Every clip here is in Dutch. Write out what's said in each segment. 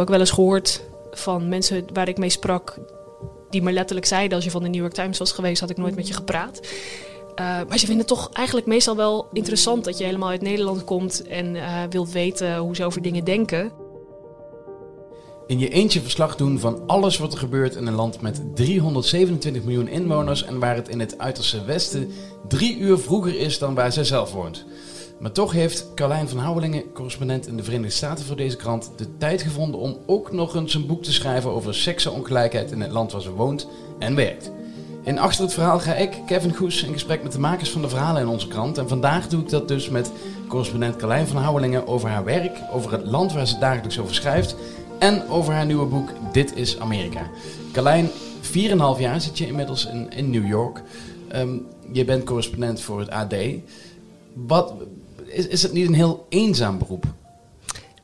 ook wel eens gehoord van mensen waar ik mee sprak, die me letterlijk zeiden: als je van de New York Times was geweest, had ik nooit met je gepraat. Uh, maar ze vinden het toch eigenlijk meestal wel interessant dat je helemaal uit Nederland komt en uh, wilt weten hoe ze over dingen denken. In je eentje verslag doen van alles wat er gebeurt in een land met 327 miljoen inwoners en waar het in het uiterste westen drie uur vroeger is dan waar zij zelf woont. Maar toch heeft Carlijn van Houwelingen, correspondent in de Verenigde Staten voor deze krant, de tijd gevonden om ook nog eens een boek te schrijven over seksenongelijkheid in het land waar ze woont en werkt. In Achter het Verhaal ga ik, Kevin Goes, in gesprek met de makers van de verhalen in onze krant. En vandaag doe ik dat dus met correspondent Carlijn van Houwelingen over haar werk, over het land waar ze dagelijks over schrijft en over haar nieuwe boek Dit is Amerika. Carlijn, 4,5 jaar zit je inmiddels in, in New York. Um, je bent correspondent voor het AD. Wat, is, is het niet een heel eenzaam beroep?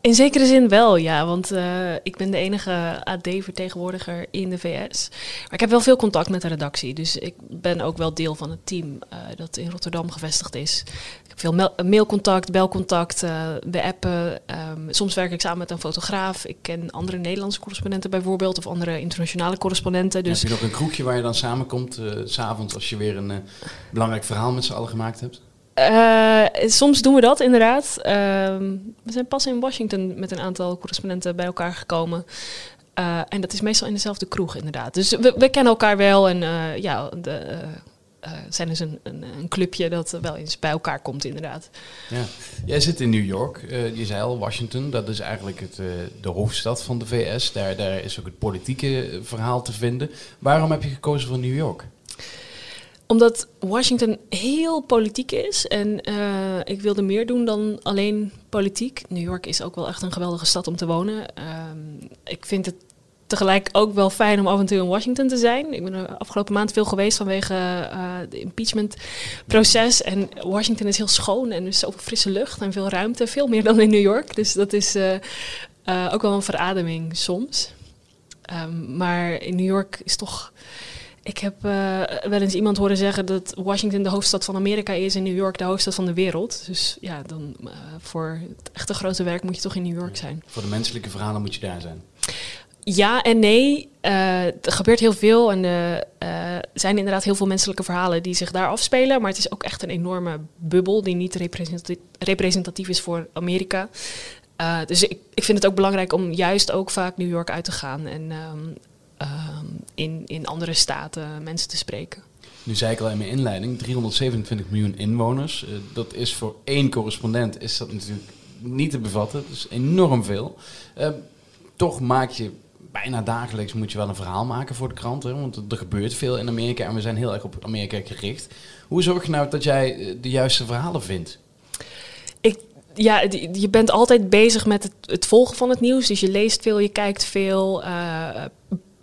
In zekere zin wel, ja. Want uh, ik ben de enige AD-vertegenwoordiger in de VS. Maar ik heb wel veel contact met de redactie. Dus ik ben ook wel deel van het team uh, dat in Rotterdam gevestigd is. Ik heb veel mail mailcontact, belcontact, uh, we appen. Um, soms werk ik samen met een fotograaf. Ik ken andere Nederlandse correspondenten bijvoorbeeld. Of andere internationale correspondenten. Dus... heb je nog een kroegje waar je dan samenkomt, s s'avonds als je weer een belangrijk verhaal met z'n allen gemaakt hebt? Uh, soms doen we dat inderdaad. Uh, we zijn pas in Washington met een aantal correspondenten bij elkaar gekomen. Uh, en dat is meestal in dezelfde kroeg inderdaad. Dus we, kennen elkaar wel en ja, de, zijn dus een, een, een, clubje dat wel eens bij elkaar komt inderdaad. Ja. Jij zit in New York, je zei al Washington, dat is eigenlijk het, de hoofdstad van de VS. Daar, daar is ook het politieke verhaal te vinden. Waarom heb je gekozen voor New York? Omdat Washington heel politiek is en uh, ik wilde meer doen dan alleen politiek. New York is ook wel echt een geweldige stad om te wonen. Uh, ik vind het tegelijk ook wel fijn om af en toe in Washington te zijn. Ik ben er afgelopen maand veel geweest vanwege uh, de impeachment-proces. En Washington is heel schoon en er is zoveel frisse lucht en veel ruimte. Veel meer dan in New York. Dus dat is uh, ook wel een verademing soms. Um, maar in New York is toch ik heb uh, wel eens iemand horen zeggen dat Washington de hoofdstad van Amerika is en New York de hoofdstad van de wereld. Dus ja, dan uh, voor het echte grote werk moet je toch in New York zijn. Voor de menselijke verhalen moet je daar zijn. Ja en nee. Uh, er gebeurt heel veel en er zijn inderdaad heel veel menselijke verhalen die zich daar afspelen. Maar het is ook echt een enorme bubbel die niet representatief, representatief is voor Amerika. dus ik, ik vind het ook belangrijk om juist ook vaak New York uit te gaan. En um, um, in, in andere staten mensen te spreken. Nu zei ik al in mijn inleiding, 327 miljoen inwoners. Uh, dat is voor één correspondent is dat natuurlijk niet te bevatten. Dat is enorm veel. Uh, toch maak je bijna dagelijks moet je wel een verhaal maken voor de krant. Hè? Want er gebeurt veel in Amerika en we zijn heel erg op Amerika gericht. Hoe zorg je nou dat jij eh, de juiste verhalen vindt? Ik ja, je bent altijd bezig met het, het, volgen van het nieuws. Dus je leest veel, je kijkt veel, uh,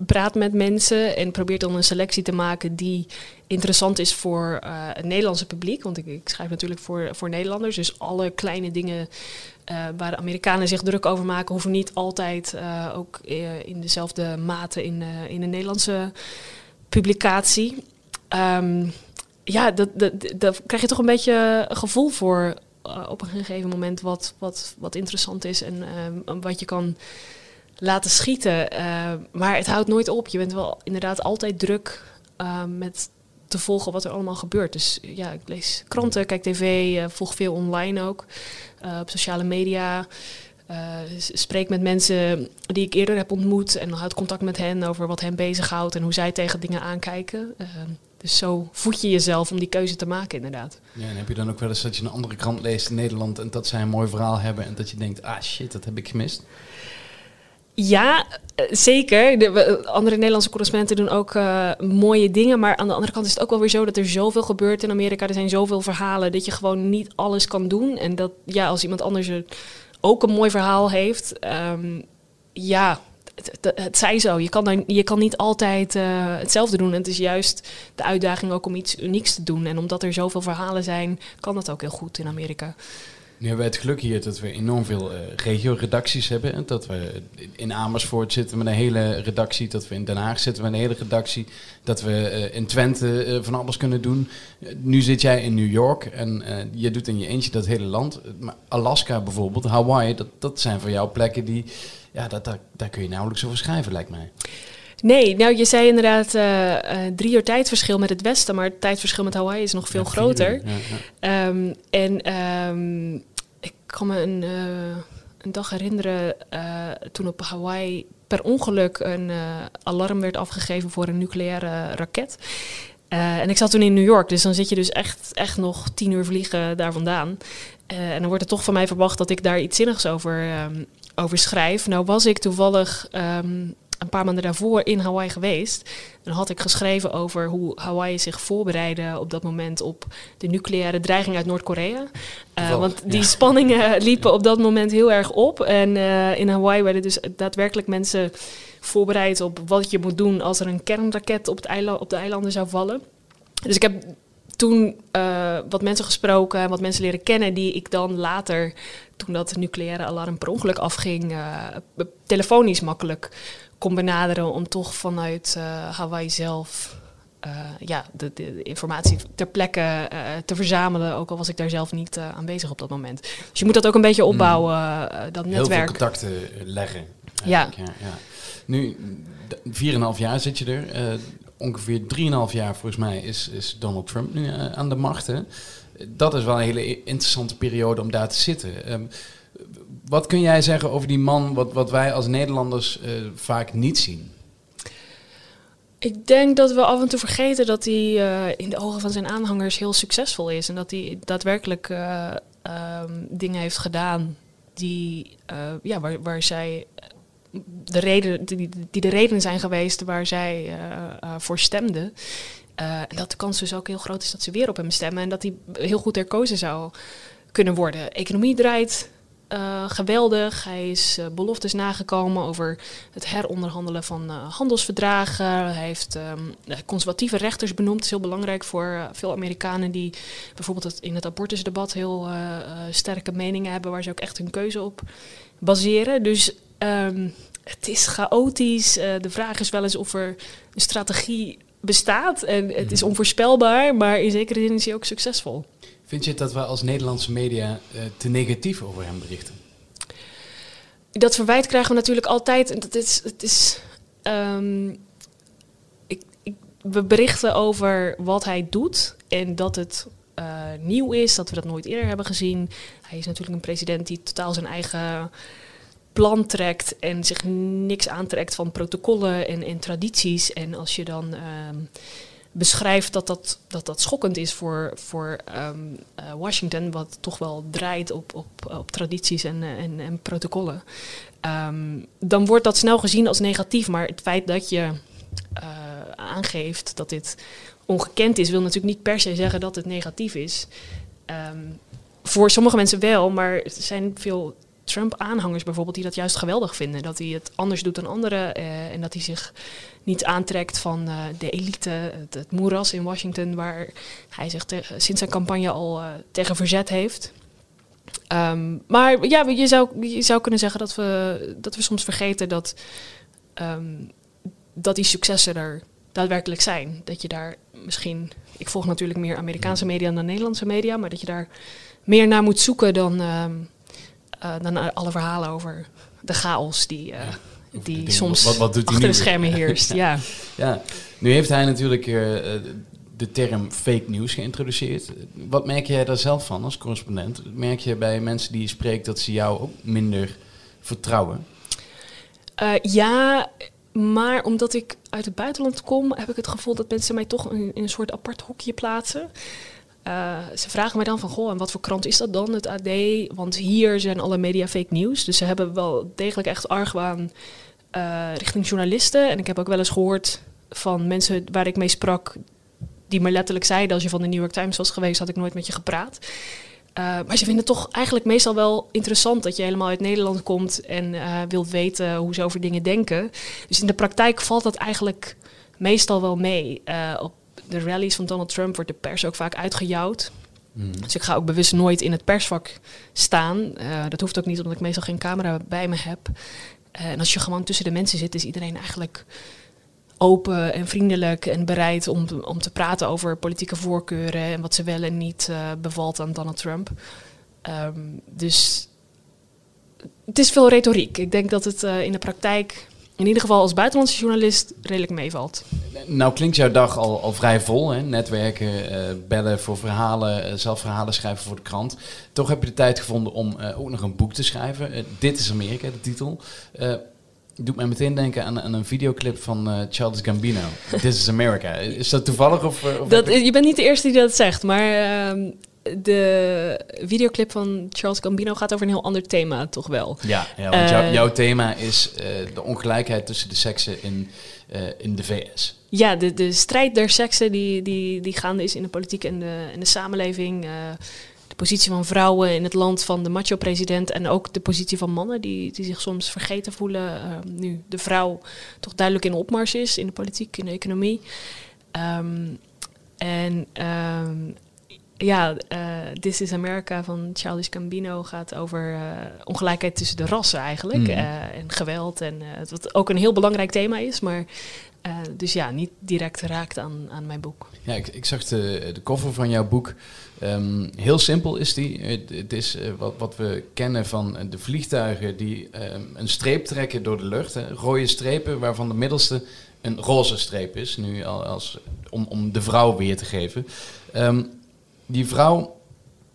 praat met mensen en probeert dan een selectie te maken die interessant is voor uh, het Nederlandse publiek. Want ik, ik, schrijf natuurlijk voor, voor Nederlanders. Dus alle kleine dingen uh, waar de Amerikanen zich druk over maken, hoeven niet altijd uh, ook in dezelfde mate in, in de Nederlandse publicatie. Um, ja, dat, krijg je toch een beetje een gevoel voor op een gegeven moment wat, wat, wat interessant is en wat je kan laten schieten. Uh, maar het houdt nooit op. Je bent wel inderdaad altijd druk uh, met te volgen wat er allemaal gebeurt. Dus ja, ik lees kranten, kijk tv, uh, volg veel online ook. op sociale media. spreek met mensen die ik eerder heb ontmoet en houd contact met hen over wat hen bezighoudt en hoe zij tegen dingen aankijken. dus zo voed je jezelf om die keuze te maken, inderdaad. Ja, en heb je dan ook wel eens dat je een andere krant leest in Nederland en dat zij een mooi verhaal hebben en dat je denkt, ah shit, dat heb ik gemist? Ja, eh, zeker. De, andere Nederlandse correspondenten doen ook uh, mooie dingen. Maar aan de andere kant is het ook wel weer zo dat er zoveel gebeurt in Amerika. Er zijn zoveel verhalen dat je gewoon niet alles kan doen. En dat ja, als iemand anders er ook een mooi verhaal heeft, um, ja, het, zij zo. Je kan, dan, je kan niet altijd uh, hetzelfde doen. En het is juist de uitdaging ook om iets unieks te doen. En omdat er zoveel verhalen zijn, kan dat ook heel goed in Amerika. Nu hebben we het geluk hier dat we enorm veel uh, regio-redacties hebben. Dat we in Amersfoort zitten met een hele redactie. Dat we in Den Haag zitten met een hele redactie. Dat we uh, in Twente uh, van alles kunnen doen. nu zit jij in New York en je doet in je eentje dat hele land. Maar Alaska bijvoorbeeld, Hawaii, dat, dat zijn voor jou plekken die... Ja, dat, daar, daar kun je nauwelijks over schrijven, lijkt mij. Nee, nou je zei inderdaad uh, uh, drie uur tijdverschil met het westen, maar het tijdverschil met Hawaii is nog veel groter. Ja, ja. Um, en um, kan me een, uh, een dag herinneren toen op Hawaii per ongeluk een alarm werd afgegeven voor een nucleaire raket. en ik zat toen in New York, dus dan zit je dus echt, echt nog tien uur vliegen daar vandaan. en dan wordt er toch van mij verwacht dat ik daar iets zinnigs over, um, over schrijf. Nou was ik toevallig een paar maanden daarvoor in Hawaii geweest. En dan had ik geschreven over hoe Hawaii zich voorbereidde op dat moment op de nucleaire dreiging uit Noord-Korea. Uh, want die spanningen liepen op dat moment heel erg op. En uh, in Hawaii werden dus daadwerkelijk mensen voorbereid op wat je moet doen als er een kernraket op, het eiland, op de eilanden zou vallen. Dus ik heb toen uh, wat mensen gesproken, wat mensen leren kennen, die ik dan later, toen dat nucleaire alarm per ongeluk afging, uh, telefonisch makkelijk kon benaderen om toch vanuit uh, Hawaii zelf uh, ja, de, de, informatie ter plekke uh, te verzamelen, ook al was ik daar zelf niet aanwezig op dat moment. Dus je moet dat ook een beetje opbouwen, mm. dat netwerk. Heel veel contacten leggen. Ja. ja, ja. Nu, 4,5 jaar zit je er. ongeveer 3,5 jaar volgens mij is, is Donald Trump nu aan de macht. Hè? Dat is wel een hele interessante periode om daar te zitten. Um, wat kun jij zeggen over die man, wat, wat wij als Nederlanders uh, vaak niet zien? Ik denk dat we af en toe vergeten dat hij uh, in de ogen van zijn aanhangers heel succesvol is. En dat hij daadwerkelijk uh, um, dingen heeft gedaan die, ja, waar, waar zij de reden, die, die de redenen zijn geweest waar zij voor stemden. en dat de kans dus ook heel groot is dat ze weer op hem stemmen. En dat hij heel goed herkozen zou kunnen worden. Economie draait uh, geweldig. Hij is uh, beloftes nagekomen over het heronderhandelen van uh, handelsverdragen. Hij heeft um, conservatieve rechters benoemd. Dat is heel belangrijk voor veel Amerikanen die bijvoorbeeld het, in het abortusdebat heel sterke meningen hebben, waar ze ook echt hun keuze op baseren. Dus um, het is chaotisch. de vraag is wel eens of er een strategie bestaat. En het is mhm. onvoorspelbaar, maar in zekere zin is hij ook succesvol. Vind je dat we als Nederlandse media uh, te negatief over hem berichten? Dat verwijt krijgen we natuurlijk altijd. Dat is, het is, um, ik, ik, we berichten over wat hij doet en dat het uh, nieuw is, dat we dat nooit eerder hebben gezien. Hij is natuurlijk een president die totaal zijn eigen plan trekt en zich niks aantrekt van protocollen en, tradities. En als je dan. Uh, beschrijft dat dat, dat, dat schokkend is voor, voor um, uh, Washington, wat toch wel draait op, op, op tradities en, eh, en, en protocollen. Um, dan wordt dat snel gezien als negatief, maar het feit dat je uh, aangeeft dat dit ongekend is, wil natuurlijk niet per se zeggen dat het negatief is. Um, voor sommige mensen wel, maar er zijn veel Trump-aanhangers bijvoorbeeld die dat juist geweldig vinden. Dat hij het anders doet dan anderen uh, en dat hij zich niet aantrekt van uh, de elite, het, moeras in Washington, waar hij zich sinds zijn campagne al uh, tegen verzet heeft. Um, maar ja, je zou, je zou kunnen zeggen dat we, dat we soms vergeten dat, um, dat die successen er daadwerkelijk zijn. Dat je daar misschien, ik volg natuurlijk meer Amerikaanse media dan Nederlandse media, maar dat je daar meer naar moet zoeken dan, uh, dan alle verhalen over de chaos die. Ja die soms wat, wat doet achter de schermen heerst. ja. ja, nu heeft hij natuurlijk uh, de term fake news geïntroduceerd. Wat merk jij daar zelf van als correspondent? Merk je bij mensen die je spreekt dat ze jou ook minder vertrouwen? Uh, ja, maar omdat ik uit het buitenland kom, heb ik het gevoel dat mensen mij toch in, in een soort apart hokje plaatsen. Uh, ze vragen mij dan van, goh, en wat voor krant is dat dan, het AD? Want hier zijn alle media fake news. Dus ze hebben wel degelijk echt argwaan uh, richting journalisten. En ik heb ook wel eens gehoord van mensen waar ik mee sprak, die me letterlijk zeiden: als je van de New York Times was geweest, had ik nooit met je gepraat. Uh, maar ze vinden het toch eigenlijk meestal wel interessant dat je helemaal uit Nederland komt en wilt weten hoe ze over dingen denken. Dus in de praktijk valt dat eigenlijk meestal wel mee. op de rallies van Donald Trump wordt de pers ook vaak uitgejouwd. Mhm. Dus ik ga ook bewust nooit in het persvak staan. Eh, dat hoeft ook niet, omdat ik meestal geen camera bij me heb. Eh, en als je gewoon tussen de mensen zit, is iedereen eigenlijk open en vriendelijk en bereid om, te- om te praten over politieke voorkeuren en wat ze wel en niet eh, bevalt aan Donald Trump. Ehm, dus het is veel retoriek. Ik denk dat het in de praktijk, in ieder geval als buitenlandse journalist, redelijk meevalt. Nou klinkt jouw dag al, al vrij vol, hè? netwerken, eh, bellen voor verhalen, eh, zelf verhalen schrijven voor de krant. Toch heb je de tijd gevonden om eh, ook nog een boek te schrijven. Dit is Amerika, de titel. Doet mij meteen denken aan, aan een videoclip van Charles Gambino. This is America. Is dat toevallig? Of, of Dat, ik- je bent niet de eerste die dat zegt, maar ehm, de videoclip van Charles Gambino gaat over een heel ander thema, toch wel. Ja, ja want jou- Eh, jouw thema is eh, de ongelijkheid tussen de seksen in, eh, in de VS. Ja, de, de strijd der seksen die, die, die gaande is in de politiek en de, en de samenleving. de positie van vrouwen in het land van de macho-president. En ook de positie van mannen die, die zich soms vergeten voelen. nu de vrouw toch duidelijk in opmars is in de politiek, in de economie. Ehm, en ehm, ja, eh, This is America van Childish Gambino gaat over eh, ongelijkheid tussen de rassen eigenlijk. Mhm. eh, en geweld. En wat ook een heel belangrijk thema is. Maar dus ja, niet direct raakt aan, aan mijn boek. Ja, ik, ik zag de, de cover van jouw boek. Ehm, heel simpel is die. Het, het is wat, wat we kennen van de vliegtuigen die ehm, een streep trekken door de lucht. Hè. Rode strepen waarvan de middelste een roze streep is. Nu al als, om, om de vrouw weer te geven. Ehm, die vrouw...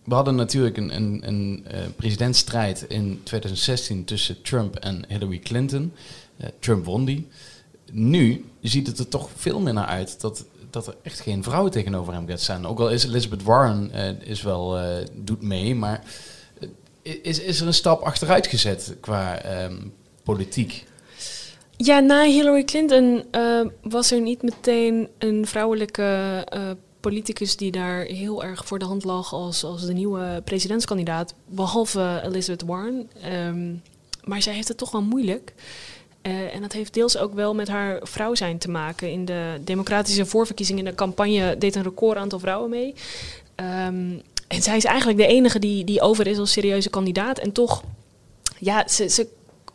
We hadden natuurlijk een, een, eh, presidentsstrijd in 2016 tussen Trump en Hillary Clinton. Eh, Trump won die. Nu ziet het er toch veel meer naar uit dat, dat er echt geen vrouwen tegenover hem gaat staan. Ook al is Elizabeth Warren eh, is wel, doet mee, maar is, is er een stap achteruit gezet qua ehm, politiek? Ja, na Hillary Clinton was er niet meteen een vrouwelijke politicus die daar heel erg voor de hand lag als, als de nieuwe presidentskandidaat, behalve Elizabeth Warren. Ehm, maar zij heeft het toch wel moeilijk. Eh, en dat heeft deels ook wel met haar vrouw zijn te maken. In de democratische voorverkiezingen, in de campagne, deed een record aantal vrouwen mee. Ehm, en zij is eigenlijk de enige die, die over is als serieuze kandidaat. En toch, ja, ze, ze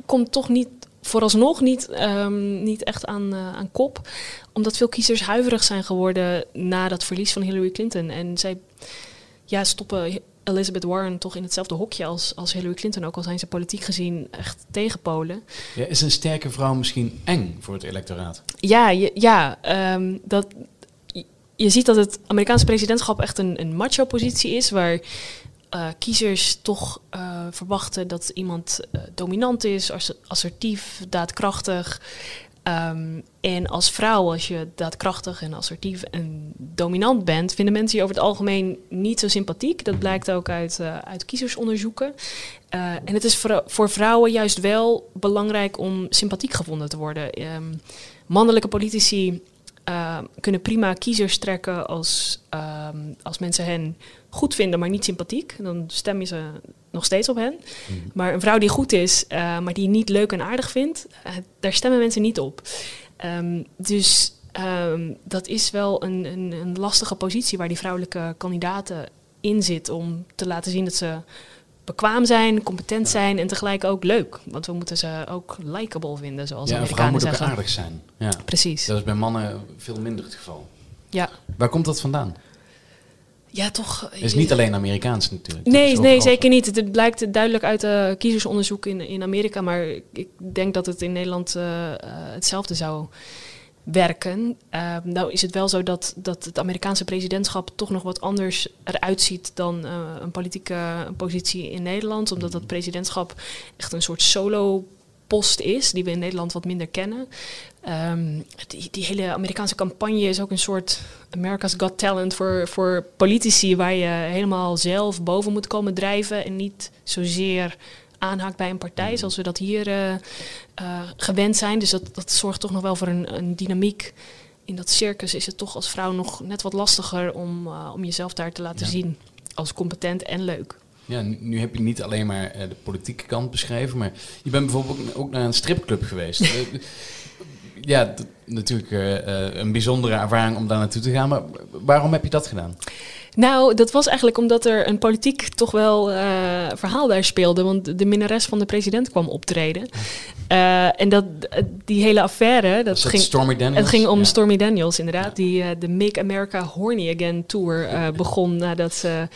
komt toch niet, vooralsnog niet, ehm, niet echt aan, eh, aan kop. Omdat veel kiezers huiverig zijn geworden na dat verlies van Hillary Clinton. En zij ja, stoppen Elizabeth Warren toch in hetzelfde hokje als, als Hillary Clinton. Ook al zijn ze politiek gezien echt tegen Polen. Ja, is een sterke vrouw misschien eng voor het electoraat? Ja, je, ja ehm, dat, je- je ziet dat het Amerikaanse presidentschap echt een, een macho-positie is, waar eh, kiezers toch eh, verwachten dat iemand eh, dominant is, ass- assertief, daadkrachtig. Ehm, en als vrouw, als je daadkrachtig en assertief en dominant bent, vinden mensen je over het algemeen niet zo sympathiek. Dat blijkt ook uit, uit kiezersonderzoeken. En het is voor, voor vrouwen juist wel belangrijk om sympathiek gevonden te worden. Ehm, mannelijke politici eh, kunnen prima kiezers trekken als, ehm, als mensen hen goed vinden, maar niet sympathiek. Dan stem je ze nog steeds op hen. Maar een vrouw die goed is, eh, maar die niet leuk en aardig vindt, eh, daar stemmen mensen niet op. Ehm, dus ehm, dat is wel een, een, een lastige positie waar die vrouwelijke kandidaten in zit om te laten zien dat ze bekwaam zijn, competent zijn en tegelijk ook leuk. Want we moeten ze ook likable vinden, zoals ja, Amerikanen moet ook zeggen. aardig zijn. Ja. Precies. Dat is bij mannen veel minder het geval. Ja. Waar komt dat vandaan? Ja, toch. Het is niet alleen Amerikaans natuurlijk. Nee, nee zeker niet. Het blijkt duidelijk uit uh, kiezersonderzoek in, in Amerika. Maar ik denk dat het in Nederland uh, hetzelfde zou werken. Uh, nou is het wel zo dat, dat het Amerikaanse presidentschap toch nog wat anders eruit ziet dan uh, een politieke positie in Nederland. Omdat dat presidentschap echt een soort solo post is, die we in Nederland wat minder kennen. Um, die, die, hele Amerikaanse campagne is ook een soort America's Got Talent voor, voor politici, waar je helemaal zelf boven moet komen drijven en niet zozeer aanhaakt bij een partij, zoals we dat hier uh, uh, gewend zijn. Dus dat, dat zorgt toch nog wel voor een, een, dynamiek. In dat circus is het toch als vrouw nog net wat lastiger om, uh, om jezelf daar te laten ja. zien als competent en leuk. Ja, nu heb je niet alleen maar de politieke kant beschreven, maar je bent bijvoorbeeld ook naar een stripclub geweest. ja, natuurlijk een bijzondere ervaring om daar naartoe te gaan, maar waarom heb je dat gedaan? Nou, dat was eigenlijk omdat er een politiek toch wel uh, verhaal daar speelde. Want de minnares van de president kwam optreden. Uh, en dat, die hele affaire... Dat, dat ging, Stormy Daniels? Het ging om Stormy Daniels, inderdaad. Die uh, de Make America Horny Again Tour begon nadat ze...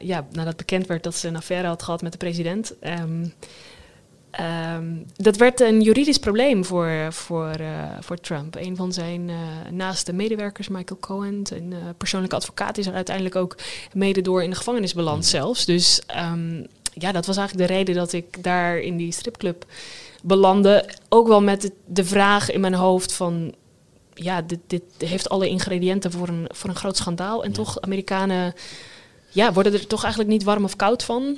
ja, nadat bekend werd dat ze een affaire had gehad met de president. Um, Um, dat werd een juridisch probleem voor, voor, uh, voor Trump. Een van zijn uh, naaste medewerkers, Michael Cohen, een uh, persoonlijke advocaat, is er uiteindelijk ook mede door in de gevangenis beland mm. zelfs. Dus um, ja, dat was eigenlijk de reden dat ik daar in die stripclub belandde. Ook wel met de, de vraag in mijn hoofd van... Ja, dit, dit heeft alle ingrediënten voor een, voor een groot schandaal. En ja. toch, Amerikanen ja, worden er toch eigenlijk niet warm of koud van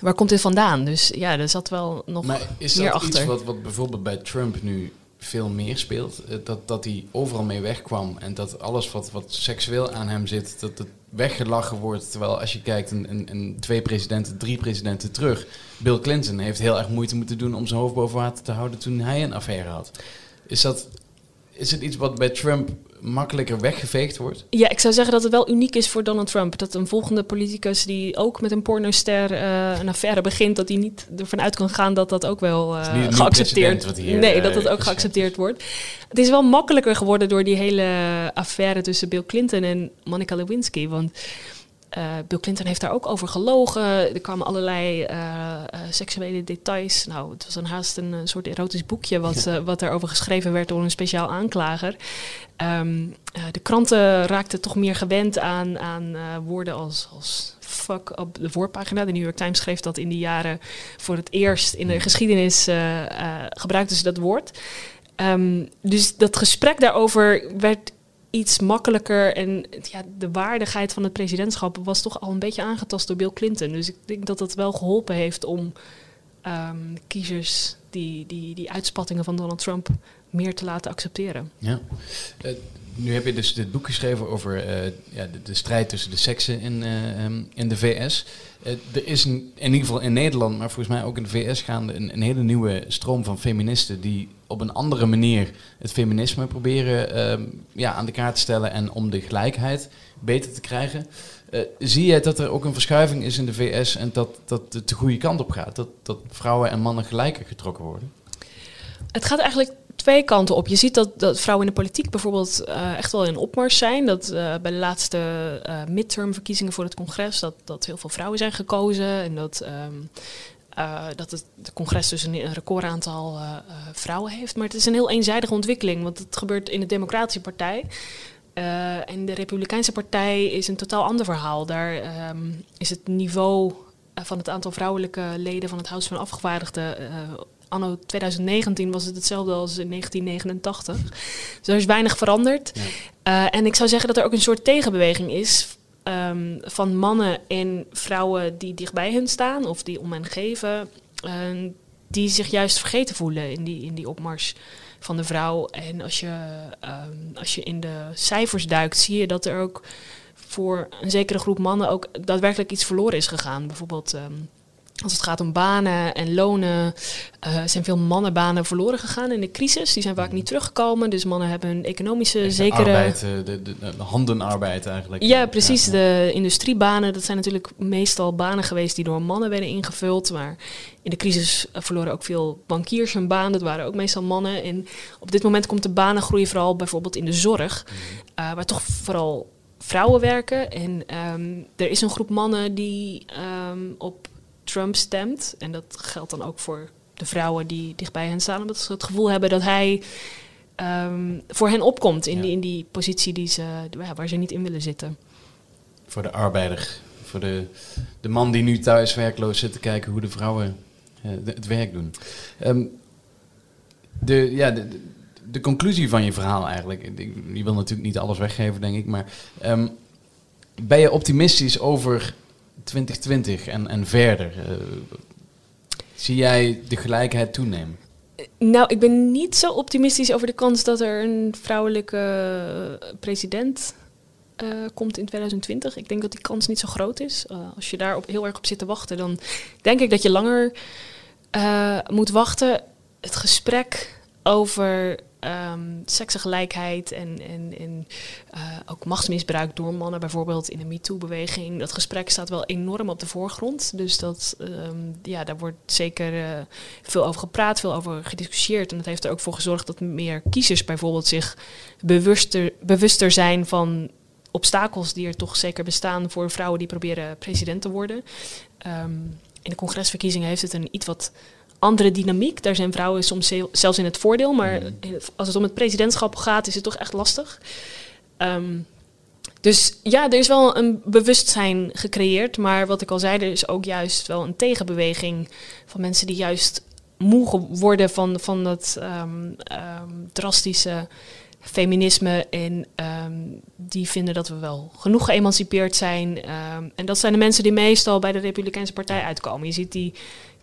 waar komt dit vandaan? Dus ja, er zat wel nog maar is meer dat achter. iets wat, wat bijvoorbeeld bij Trump nu veel meer speelt? Eh, dat, dat hij overal mee wegkwam en dat alles wat, wat seksueel aan hem zit, dat het weggelachen wordt. Terwijl als je kijkt, een, een, een twee presidenten, drie presidenten terug. Bill Clinton heeft heel erg moeite moeten doen om zijn hoofd boven water te houden toen hij een affaire had. Is dat is het iets wat bij Trump makkelijker weggeveegd wordt? Ja, ik zou zeggen dat het wel uniek is voor Donald Trump. Dat een volgende politicus die ook met een pornoster uh, een affaire begint, dat hij niet ervan uit kan gaan dat dat ook wel uh, niet, geaccepteerd wordt. Nee, dat uh, dat ook geaccepteerd wordt. Het is wel makkelijker geworden door die hele affaire tussen Bill Clinton en Monica Lewinsky. Want uh, Bill Clinton heeft daar ook over gelogen. Er kwamen allerlei uh, uh, seksuele details. Nou, het was een haast een, een soort erotisch boekje wat, ja. wat erover geschreven werd door een speciaal aanklager. Um, de kranten raakten toch meer gewend aan, aan woorden als, als fuck op de voorpagina. De New York Times schreef dat in die jaren voor het eerst in de geschiedenis gebruikten ze dat woord. Um, dus dat gesprek daarover werd iets makkelijker. En ja, de waardigheid van het presidentschap was toch al een beetje aangetast door Bill Clinton. Dus ik denk dat dat wel geholpen heeft om um, kiezers die, die, die uitspattingen van Donald Trump meer te laten accepteren. Ja. Uh, nu heb je dus dit boek geschreven over uh, ja, de, strijd tussen de seksen in, uh, um, in de VS. er is een, in ieder geval in Nederland, maar volgens mij ook in de VS gaande een, een hele nieuwe stroom van feministen die op een andere manier het feminisme proberen um, ja, aan de kaart te stellen en om de gelijkheid beter te krijgen. Zie jij dat er ook een verschuiving is in de VS en dat, dat het de goede kant op gaat? Dat, dat vrouwen en mannen gelijker getrokken worden? Het gaat eigenlijk twee kanten op. Je ziet dat, dat vrouwen in de politiek bijvoorbeeld uh, echt wel in opmars zijn. Dat uh, bij de laatste uh, midtermverkiezingen voor het congres... Dat, dat heel veel vrouwen zijn gekozen en dat... Uh, dat het congres dus een, een recordaantal vrouwen heeft. Maar het is een heel eenzijdige ontwikkeling, want het gebeurt in de Democratische Partij. en de Republikeinse Partij is een totaal ander verhaal. Daar um, is het niveau van het aantal vrouwelijke leden van het Huis van Afgevaardigden anno 2019 was het hetzelfde als in 1989. Dus er is weinig veranderd. Ja. Uh, en ik zou zeggen dat er ook een soort tegenbeweging is um, van mannen en vrouwen die dichtbij hen staan of die om hen geven, uh, die zich juist vergeten voelen in die, in die opmars van de vrouw. En als je, um, als je in de cijfers duikt, zie je dat er ook voor een zekere groep mannen ook daadwerkelijk iets verloren is gegaan. Bijvoorbeeld. Um, als het gaat om banen en lonen, uh, zijn veel mannenbanen verloren gegaan in de crisis. Die zijn vaak niet teruggekomen. Dus mannen hebben een economische de zekere... Arbeid, de, de, de, handenarbeid eigenlijk. Ja, precies. Ja. De industriebanen, dat zijn natuurlijk meestal banen geweest die door mannen werden ingevuld. Maar in de crisis verloren ook veel bankiers hun baan. Dat waren ook meestal mannen. En op dit moment komt de banengroei vooral bijvoorbeeld in de zorg. Uh, waar toch vooral vrouwen werken. En um, er is een groep mannen die um, op Trump stemt. En dat geldt dan ook voor de vrouwen die dichtbij hen staan. Omdat ze het gevoel hebben dat hij um, voor hen opkomt in, ja. die, in die positie die ze, ja, waar ze niet in willen zitten. Voor de arbeider, voor de, de man die nu thuis werkloos zit te kijken hoe de vrouwen uh, de, het werk doen. Um, de, ja, de, de, conclusie van je verhaal eigenlijk. Je wil natuurlijk niet alles weggeven, denk ik. Maar um, ben je optimistisch over 2020 en, en verder? Uh, zie jij de gelijkheid toenemen? Nou, ik ben niet zo optimistisch over de kans dat er een vrouwelijke president uh, komt in 2020. Ik denk dat die kans niet zo groot is. Als je daar op, heel erg op zit te wachten, dan denk ik dat je langer moet wachten. Het gesprek over um, seksengelijkheid en, en, en uh, ook machtsmisbruik door mannen, bijvoorbeeld in de MeToo-beweging. Dat gesprek staat wel enorm op de voorgrond. Dus dat, um, ja, daar wordt zeker uh, veel over gepraat, veel over gediscussieerd. En dat heeft er ook voor gezorgd dat meer kiezers bijvoorbeeld zich bewuster, bewuster zijn van obstakels die er toch zeker bestaan voor vrouwen die proberen president te worden. Um, in de congresverkiezingen heeft het een iets wat andere dynamiek. Daar zijn vrouwen soms zelfs in het voordeel. Maar mm. als het om het presidentschap gaat, is het toch echt lastig. Um, dus ja, er is wel een bewustzijn gecreëerd. Maar wat ik al zei, er is ook juist wel een tegenbeweging van mensen die juist moe worden van, van dat um, um, drastische feminisme. En um, die vinden dat we wel genoeg geëmancipeerd zijn. en dat zijn de mensen die meestal bij de Republikeinse Partij uitkomen. Je ziet die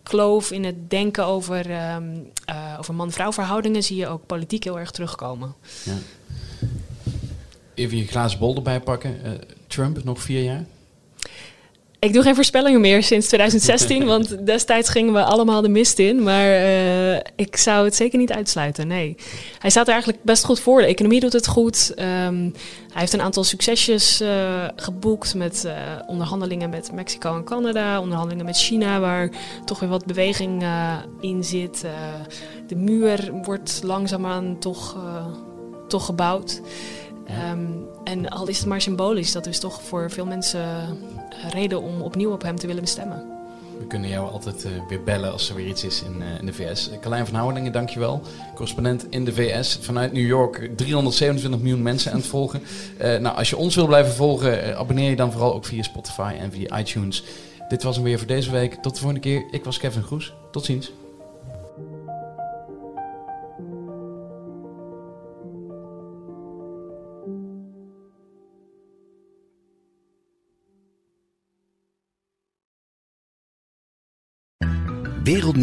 kloof in het denken over, um, uh, over man-vrouw verhoudingen zie je ook politiek heel erg terugkomen. Ja. Even je glazen bol erbij pakken. Uh, Trump nog vier jaar? Ik doe geen voorspellingen meer sinds 2016, want destijds gingen we allemaal de mist in. Maar uh, ik zou het zeker niet uitsluiten, nee. Hij staat er eigenlijk best goed voor. De economie doet het goed. Um, hij heeft een aantal succesjes uh, geboekt met uh, onderhandelingen met Mexico en Canada. Onderhandelingen met China, waar toch weer wat beweging in zit. de muur wordt langzaamaan toch, toch gebouwd. Um, en al is het maar symbolisch, dat is toch voor veel mensen reden om opnieuw op hem te willen stemmen. We kunnen jou altijd uh, weer bellen als er weer iets is in, uh, in de VS. Carlijn van Houwelingen, dankjewel. Correspondent in de VS. Vanuit New York 327 miljoen mensen aan het volgen. Nou, als je ons wil blijven volgen, abonneer je dan vooral ook via Spotify en via iTunes. Dit was hem weer voor deze week. Tot de volgende keer. Ik was Kevin Groes. Tot ziens.